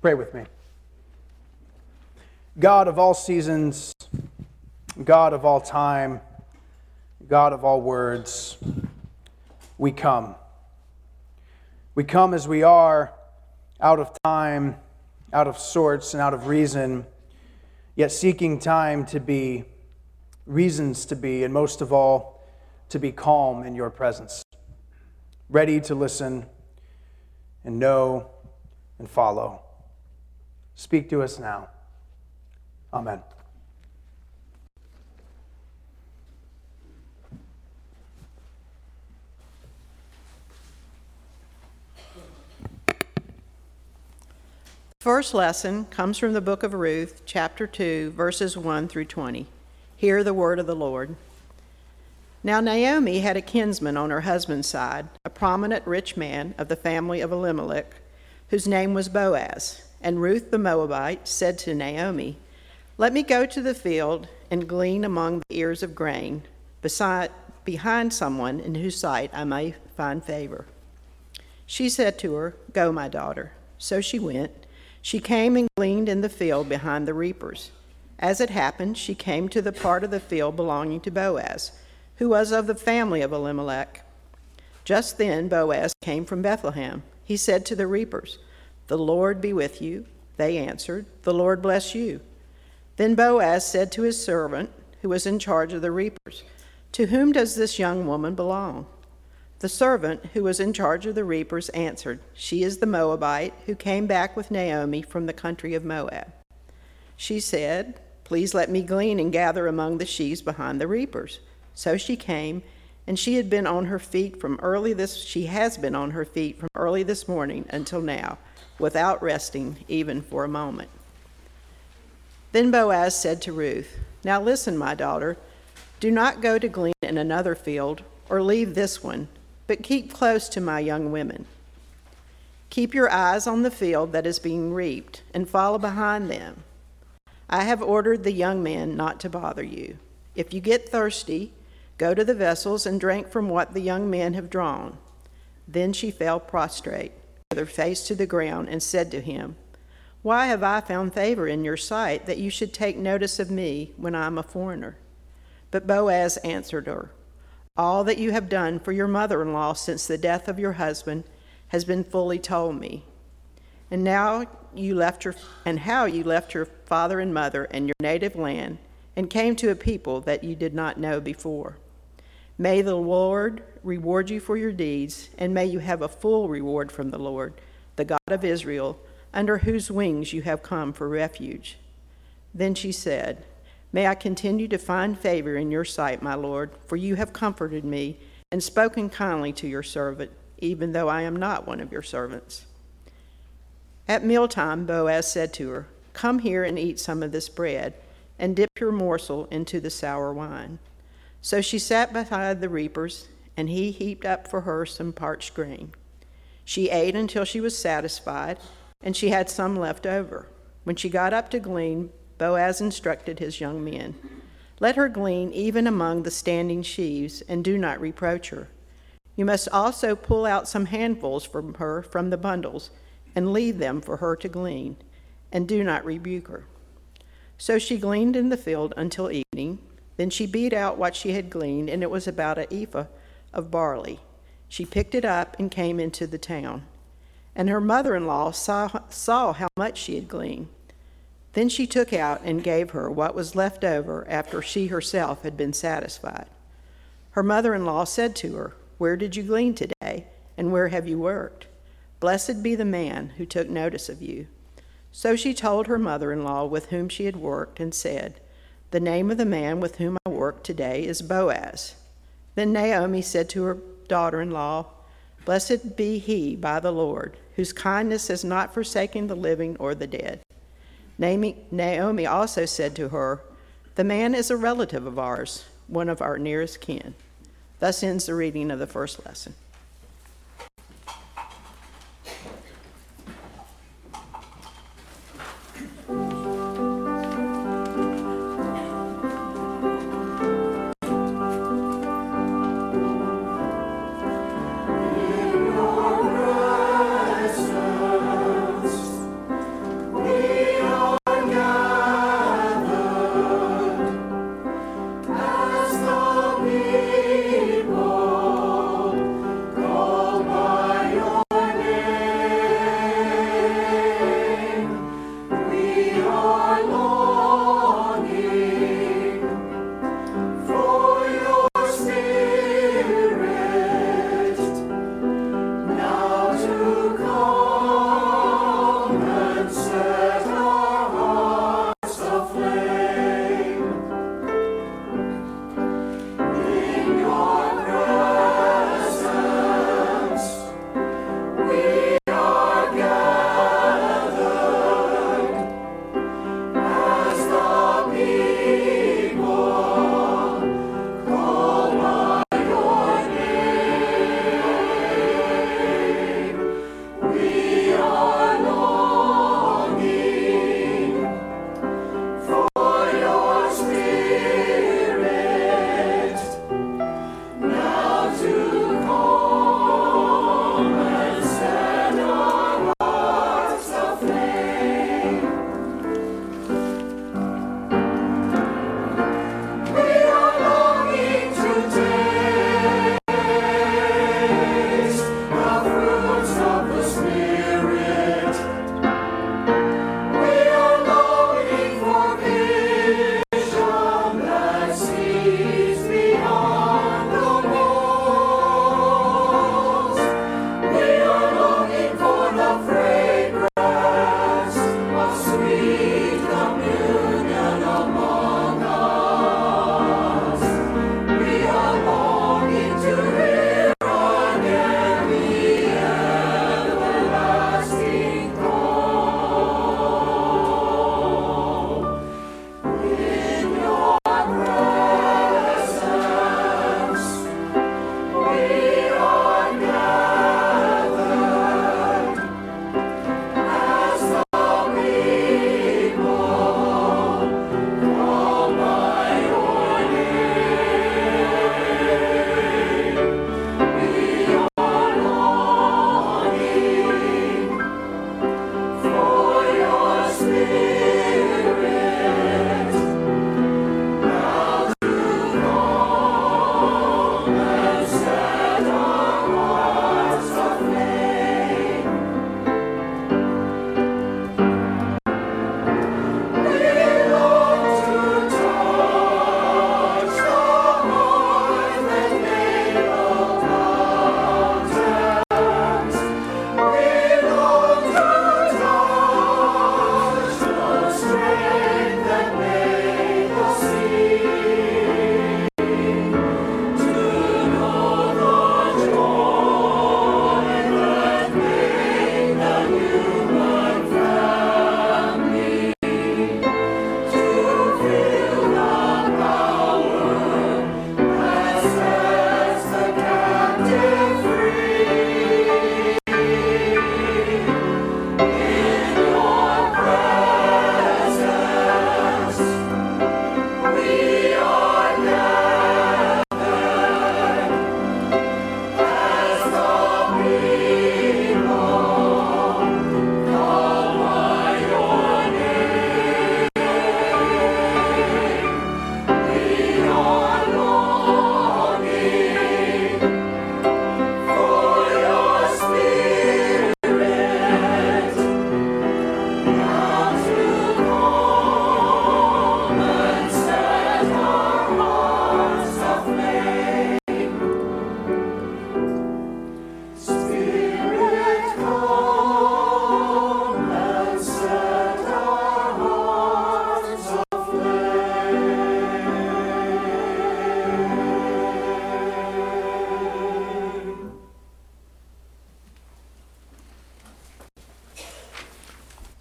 Pray with me. God of all seasons, God of all time, God of all words, we come. We come as we are, out of time, out of sorts, and out of reason, yet seeking time to be, reasons to be, and most of all, to be calm in your presence, ready to listen and know and follow. Speak to us now. Amen. First lesson comes from the book of Ruth, chapter 2, verses 1 through 20. Hear the word of the Lord. Now Naomi had a kinsman on her husband's side, a prominent rich man of the family of Elimelech, whose name was Boaz. And Ruth the Moabite said to Naomi, Let me go to the field and glean among the ears of grain, beside, behind someone in whose sight I may find favor. She said to her, Go, my daughter. So she went. She came and gleaned in the field behind the reapers. As it happened, she came to the part of the field belonging to Boaz, who was of the family of Elimelech. Just then Boaz came from Bethlehem. He said to the reapers, The Lord be with you. They answered, The Lord bless you. Then Boaz said to his servant, who was in charge of the reapers, To whom does this young woman belong? The servant who was in charge of the reapers answered, She is the Moabite who came back with Naomi from the country of Moab. She said, Please let me glean and gather among the sheaves behind the reapers. So she came, and she had been on her feet from early this she has been on her feet from early this morning until now, without resting even for a moment. Then Boaz said to Ruth, Now listen, my daughter, do not go to glean in another field, or leave this one but keep close to my young women. Keep your eyes on the field that is being reaped, and follow behind them. I have ordered the young men not to bother you. If you get thirsty, go to the vessels and drink from what the young men have drawn. Then she fell prostrate, with her face to the ground, and said to him, Why have I found favor in your sight that you should take notice of me when I am a foreigner? But Boaz answered her, all that you have done for your mother in law since the death of your husband has been fully told me. And now you left your, and how you left your father and mother and your native land and came to a people that you did not know before. May the Lord reward you for your deeds, and may you have a full reward from the Lord, the God of Israel, under whose wings you have come for refuge. Then she said, May I continue to find favor in your sight, my Lord, for you have comforted me and spoken kindly to your servant, even though I am not one of your servants. At mealtime, Boaz said to her, Come here and eat some of this bread, and dip your morsel into the sour wine. So she sat beside the reapers, and he heaped up for her some parched grain. She ate until she was satisfied, and she had some left over. When she got up to glean, Boaz instructed his young men Let her glean even among the standing sheaves, and do not reproach her. You must also pull out some handfuls from her from the bundles, and leave them for her to glean, and do not rebuke her. So she gleaned in the field until evening. Then she beat out what she had gleaned, and it was about an ephah of barley. She picked it up and came into the town. And her mother in law saw, saw how much she had gleaned. Then she took out and gave her what was left over after she herself had been satisfied. Her mother in law said to her, Where did you glean today, and where have you worked? Blessed be the man who took notice of you. So she told her mother in law with whom she had worked, and said, The name of the man with whom I work today is Boaz. Then Naomi said to her daughter in law, Blessed be he by the Lord, whose kindness has not forsaken the living or the dead. Naomi also said to her, The man is a relative of ours, one of our nearest kin. Thus ends the reading of the first lesson.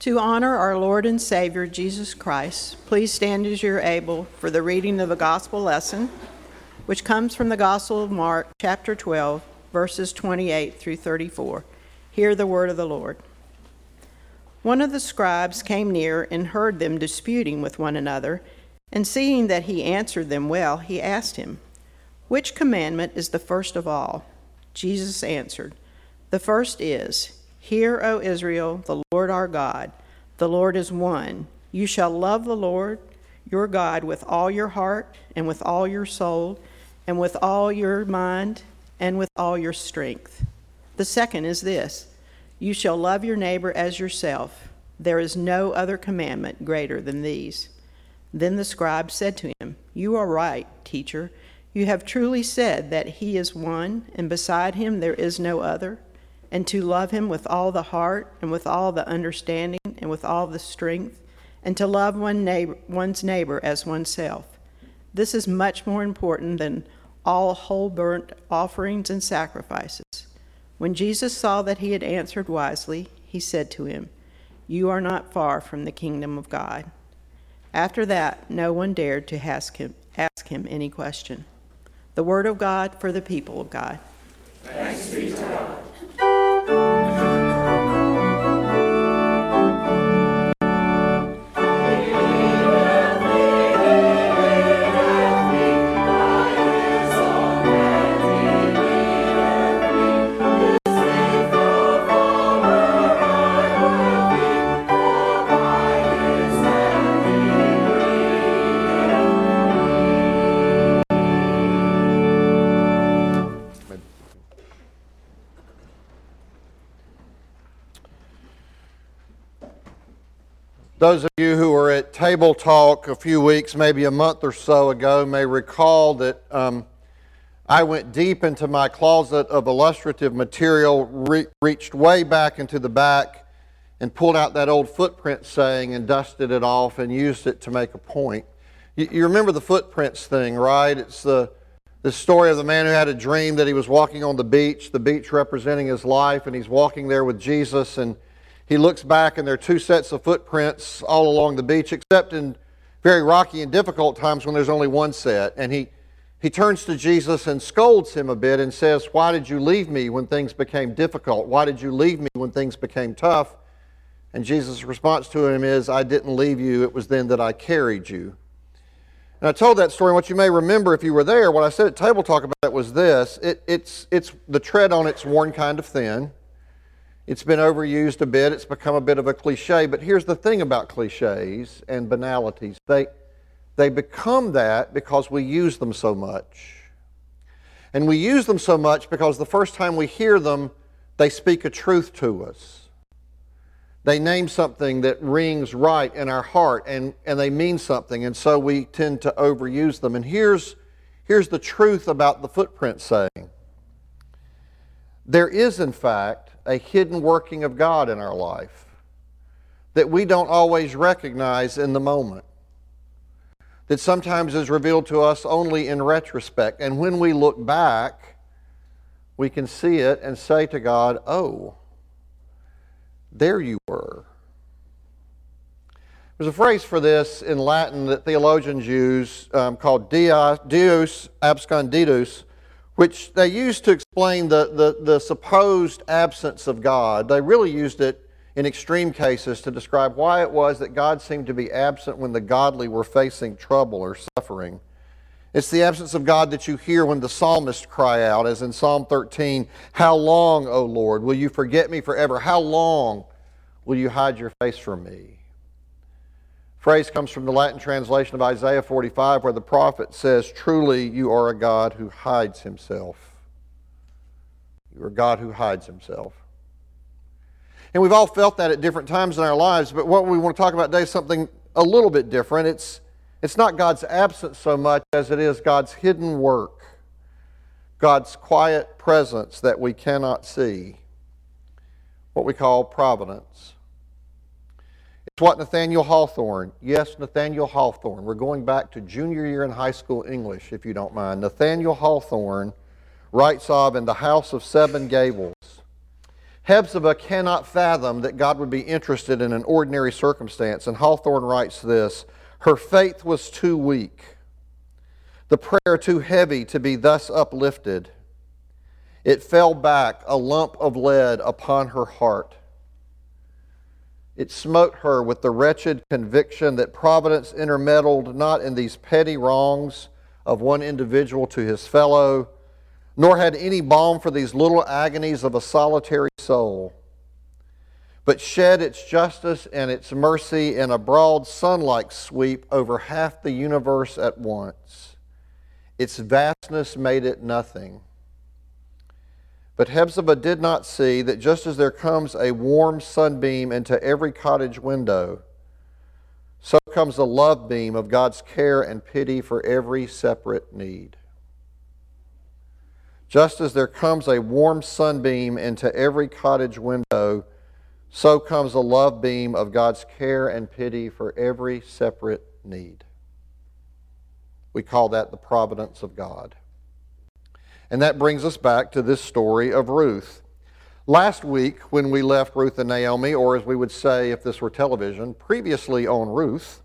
To honor our Lord and Savior Jesus Christ, please stand as you're able for the reading of the gospel lesson, which comes from the Gospel of Mark, chapter 12, verses 28 through 34. Hear the word of the Lord. One of the scribes came near and heard them disputing with one another, and seeing that he answered them well, he asked him, Which commandment is the first of all? Jesus answered, The first is, Hear, O Israel, the Lord our God, the Lord is one. You shall love the Lord your God with all your heart, and with all your soul, and with all your mind, and with all your strength. The second is this You shall love your neighbor as yourself. There is no other commandment greater than these. Then the scribe said to him, You are right, teacher. You have truly said that he is one, and beside him there is no other and to love him with all the heart and with all the understanding and with all the strength, and to love one neighbor, one's neighbor as oneself. This is much more important than all whole burnt offerings and sacrifices. When Jesus saw that he had answered wisely, he said to him, You are not far from the kingdom of God. After that, no one dared to ask him, ask him any question. The word of God for the people of God. Thanks be to God. Talk a few weeks, maybe a month or so ago, may recall that um, I went deep into my closet of illustrative material, re- reached way back into the back, and pulled out that old footprint saying and dusted it off and used it to make a point. You, you remember the footprints thing, right? It's the, the story of the man who had a dream that he was walking on the beach, the beach representing his life, and he's walking there with Jesus and he looks back, and there are two sets of footprints all along the beach, except in very rocky and difficult times when there's only one set. And he, he turns to Jesus and scolds him a bit and says, Why did you leave me when things became difficult? Why did you leave me when things became tough? And Jesus' response to him is, I didn't leave you, it was then that I carried you. And I told that story, and what you may remember if you were there, what I said at Table Talk about it was this it, it's, it's the tread on it's worn kind of thin. It's been overused a bit, it's become a bit of a cliche, but here's the thing about cliches and banalities they, they become that because we use them so much. And we use them so much because the first time we hear them, they speak a truth to us. They name something that rings right in our heart and, and they mean something, and so we tend to overuse them. And here's, here's the truth about the footprint saying there is, in fact, a hidden working of God in our life that we don't always recognize in the moment, that sometimes is revealed to us only in retrospect. And when we look back, we can see it and say to God, Oh, there you were. There's a phrase for this in Latin that theologians use um, called Deus absconditus, which they used to explain the, the, the, supposed absence of God. They really used it in extreme cases to describe why it was that God seemed to be absent when the godly were facing trouble or suffering. It's the absence of God that you hear when the psalmists cry out, as in Psalm 13, How long, O Lord, will you forget me forever? How long will you hide your face from me? Phrase comes from the Latin translation of Isaiah 45, where the prophet says, Truly, you are a God who hides himself. You are a God who hides himself. And we've all felt that at different times in our lives, but what we want to talk about today is something a little bit different. It's, it's not God's absence so much as it is God's hidden work, God's quiet presence that we cannot see, what we call providence. It's what Nathaniel Hawthorne, yes, Nathaniel Hawthorne. We're going back to junior year in high school English, if you don't mind. Nathaniel Hawthorne writes of in The House of Seven Gables Hepzibah cannot fathom that God would be interested in an ordinary circumstance, and Hawthorne writes this Her faith was too weak, the prayer too heavy to be thus uplifted. It fell back, a lump of lead, upon her heart. It smote her with the wretched conviction that Providence intermeddled not in these petty wrongs of one individual to his fellow nor had any balm for these little agonies of a solitary soul, but shed its justice and its mercy in a broad sun-like sweep over half the universe at once. Its vastness made it nothing. But Hepzibah did not see that just as there comes a warm sunbeam into every cottage window, so comes the love beam of God's care and pity for every separate need. Just as there comes a warm sunbeam into every cottage window, so comes the love beam of God's care and pity for every separate need. We call that the providence of God. And that brings us back to this story of Ruth. Last week, when we left Ruth and Naomi, or as we would say if this were television, previously on Ruth,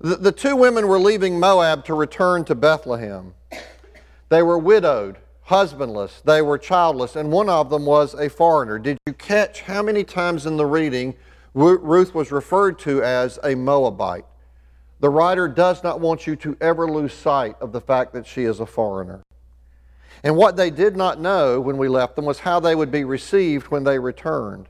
the, the two women were leaving Moab to return to Bethlehem. They were widowed, husbandless, they were childless, and one of them was a foreigner. Did you catch how many times in the reading Ruth was referred to as a Moabite? The writer does not want you to ever lose sight of the fact that she is a foreigner. And what they did not know when we left them was how they would be received when they returned.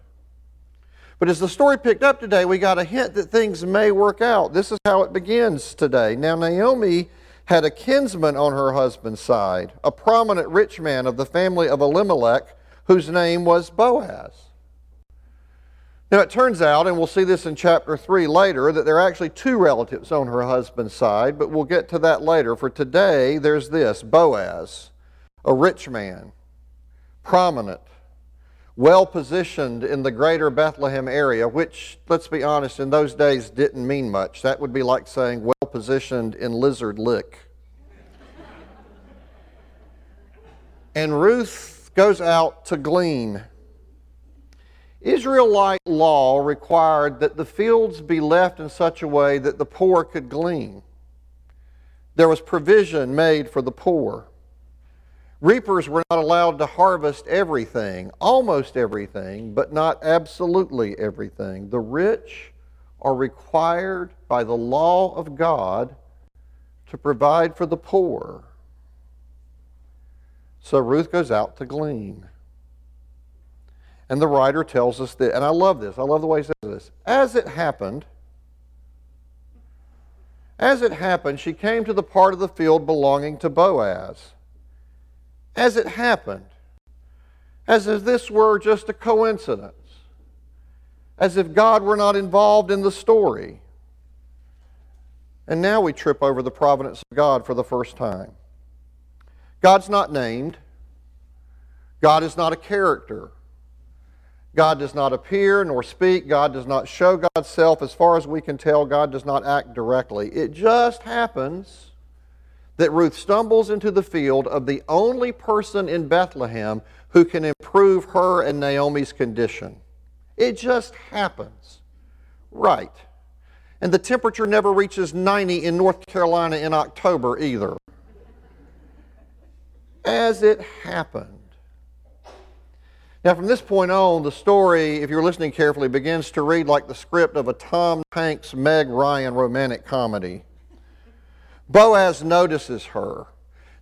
But as the story picked up today, we got a hint that things may work out. This is how it begins today. Now, Naomi had a kinsman on her husband's side, a prominent rich man of the family of Elimelech, whose name was Boaz. Now, it turns out, and we'll see this in chapter 3 later, that there are actually two relatives on her husband's side, but we'll get to that later. For today, there's this Boaz, a rich man, prominent, well positioned in the greater Bethlehem area, which, let's be honest, in those days didn't mean much. That would be like saying well positioned in Lizard Lick. and Ruth goes out to glean. Israelite law required that the fields be left in such a way that the poor could glean. There was provision made for the poor. Reapers were not allowed to harvest everything, almost everything, but not absolutely everything. The rich are required by the law of God to provide for the poor. So Ruth goes out to glean. And the writer tells us that, and I love this, I love the way he says this. As it happened, as it happened, she came to the part of the field belonging to Boaz as it happened, as if this were just a coincidence, as if God were not involved in the story. And now we trip over the providence of God for the first time. God's not named. God is not a character. God does not appear nor speak. God does not show God's self. As far as we can tell, God does not act directly. It just happens that Ruth stumbles into the field of the only person in Bethlehem who can improve her and Naomi's condition. It just happens. Right. And the temperature never reaches 90 in North Carolina in October either. As it happened. Now, from this point on, the story, if you're listening carefully, begins to read like the script of a Tom Hanks Meg Ryan romantic comedy. Boaz notices her.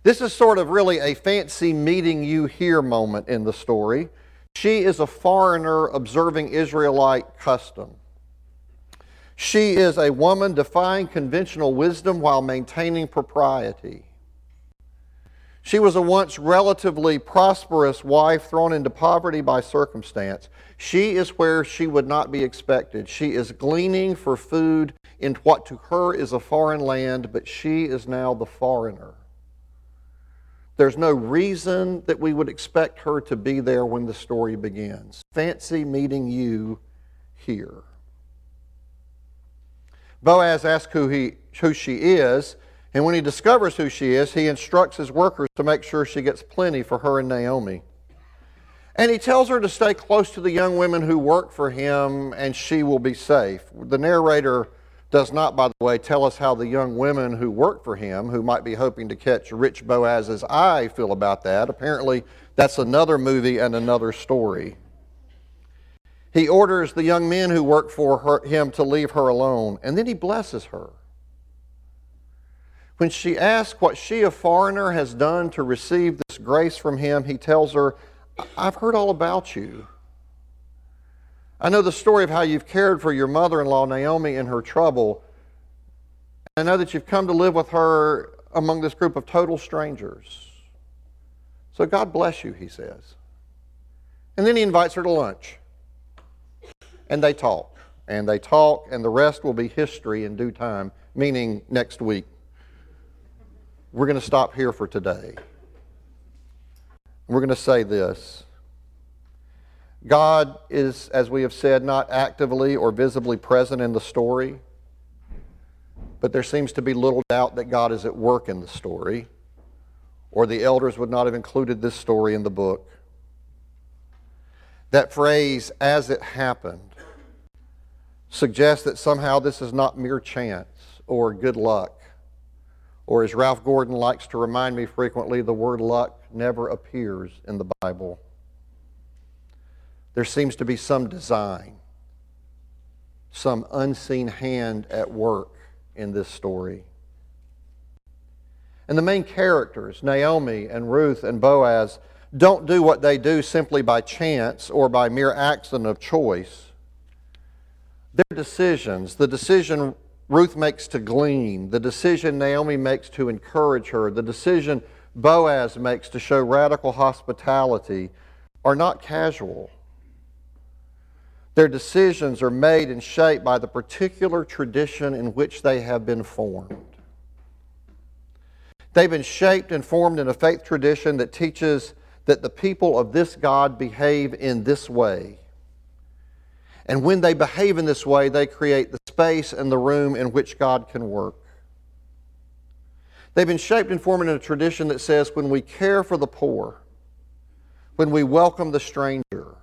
This is sort of really a fancy meeting you here moment in the story. She is a foreigner observing Israelite custom. She is a woman defying conventional wisdom while maintaining propriety. She was a once relatively prosperous wife thrown into poverty by circumstance. She is where she would not be expected. She is gleaning for food in what to her is a foreign land, but she is now the foreigner. There's no reason that we would expect her to be there when the story begins. Fancy meeting you here. Boaz asks who, he, who she is, and when he discovers who she is, he instructs his workers to make sure she gets plenty for her and Naomi. And he tells her to stay close to the young women who work for him and she will be safe. The narrator does not, by the way, tell us how the young women who work for him, who might be hoping to catch rich Boaz's eye, feel about that. Apparently, that's another movie and another story. He orders the young men who work for her, him to leave her alone, and then he blesses her. When she asks what she, a foreigner, has done to receive this grace from him, he tells her, I've heard all about you. I know the story of how you've cared for your mother in law, Naomi, in her trouble. And I know that you've come to live with her among this group of total strangers. So God bless you, he says. And then he invites her to lunch. And they talk. And they talk, and the rest will be history in due time, meaning next week. We're going to stop here for today. We're going to say this God is, as we have said, not actively or visibly present in the story, but there seems to be little doubt that God is at work in the story, or the elders would not have included this story in the book. That phrase, as it happened, suggests that somehow this is not mere chance or good luck. Or, as Ralph Gordon likes to remind me frequently, the word luck never appears in the Bible. There seems to be some design, some unseen hand at work in this story. And the main characters, Naomi and Ruth and Boaz, don't do what they do simply by chance or by mere accident of choice. Their decisions, the decision Ruth makes to glean, the decision Naomi makes to encourage her, the decision Boaz makes to show radical hospitality are not casual. Their decisions are made and shaped by the particular tradition in which they have been formed. They've been shaped and formed in a faith tradition that teaches that the people of this God behave in this way. And when they behave in this way, they create the space and the room in which God can work. They've been shaped and formed in a tradition that says when we care for the poor, when we welcome the stranger,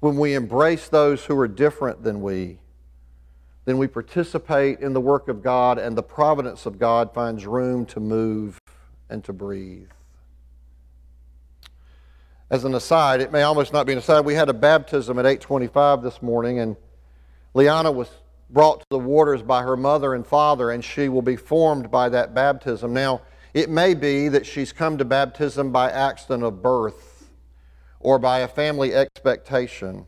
when we embrace those who are different than we, then we participate in the work of God and the providence of God finds room to move and to breathe. As an aside, it may almost not be an aside, we had a baptism at 825 this morning and Liana was brought to the waters by her mother and father, and she will be formed by that baptism. Now, it may be that she's come to baptism by accident of birth or by a family expectation,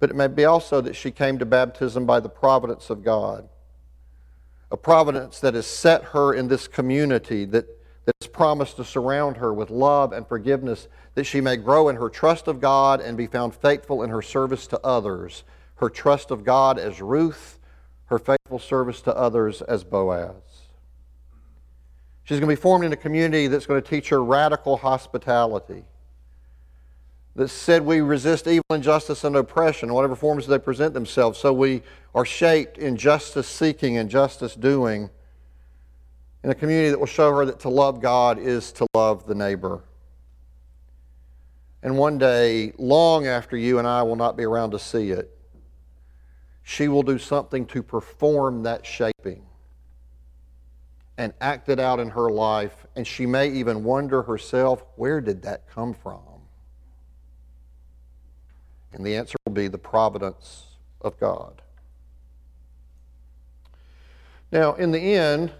but it may be also that she came to baptism by the providence of God. A providence that has set her in this community that, that has promised to surround her with love and forgiveness, that she may grow in her trust of God and be found faithful in her service to others her trust of God as Ruth, her faithful service to others as Boaz. She's going to be formed in a community that's going to teach her radical hospitality. That said, we resist evil, injustice, and oppression, whatever forms they present themselves. So we are shaped in justice seeking and justice doing in a community that will show her that to love God is to love the neighbor. And one day, long after you and I will not be around to see it, she will do something to perform that shaping and act it out in her life. And she may even wonder herself, where did that come from? And the answer will be the providence of God. Now, in the end,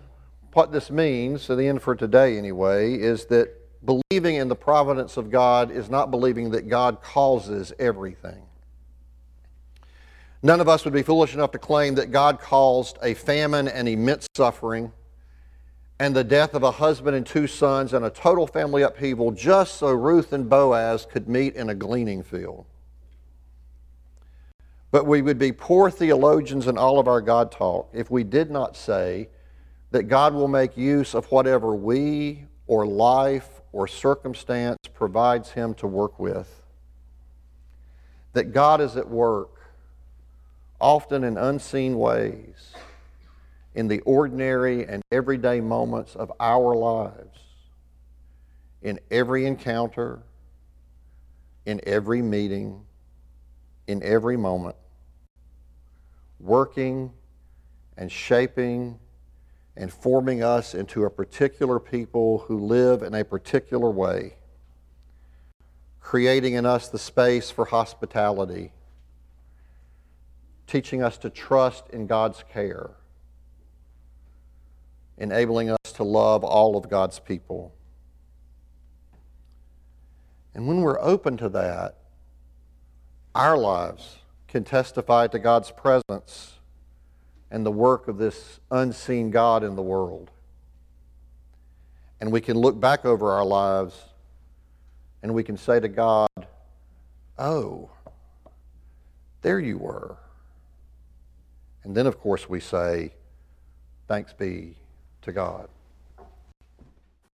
what this means, so the end for today anyway, is that believing in the providence of God is not believing that God causes everything. None of us would be foolish enough to claim that God caused a famine and immense suffering and the death of a husband and two sons and a total family upheaval just so Ruth and Boaz could meet in a gleaning field. But we would be poor theologians in all of our God talk if we did not say that God will make use of whatever we or life or circumstance provides Him to work with. That God is at work often in unseen ways, in the ordinary and everyday moments of our lives, in every encounter, in every meeting, in every moment, working and shaping and forming us into a particular people who live in a particular way, creating in us the space for hospitality, teaching us to trust in God's care, enabling us to love all of God's people. And when we're open to that, our lives can testify to God's presence and the work of this unseen God in the world. And we can look back over our lives and we can say to God, Oh, there you were. And then, of course, we say, Thanks be to God.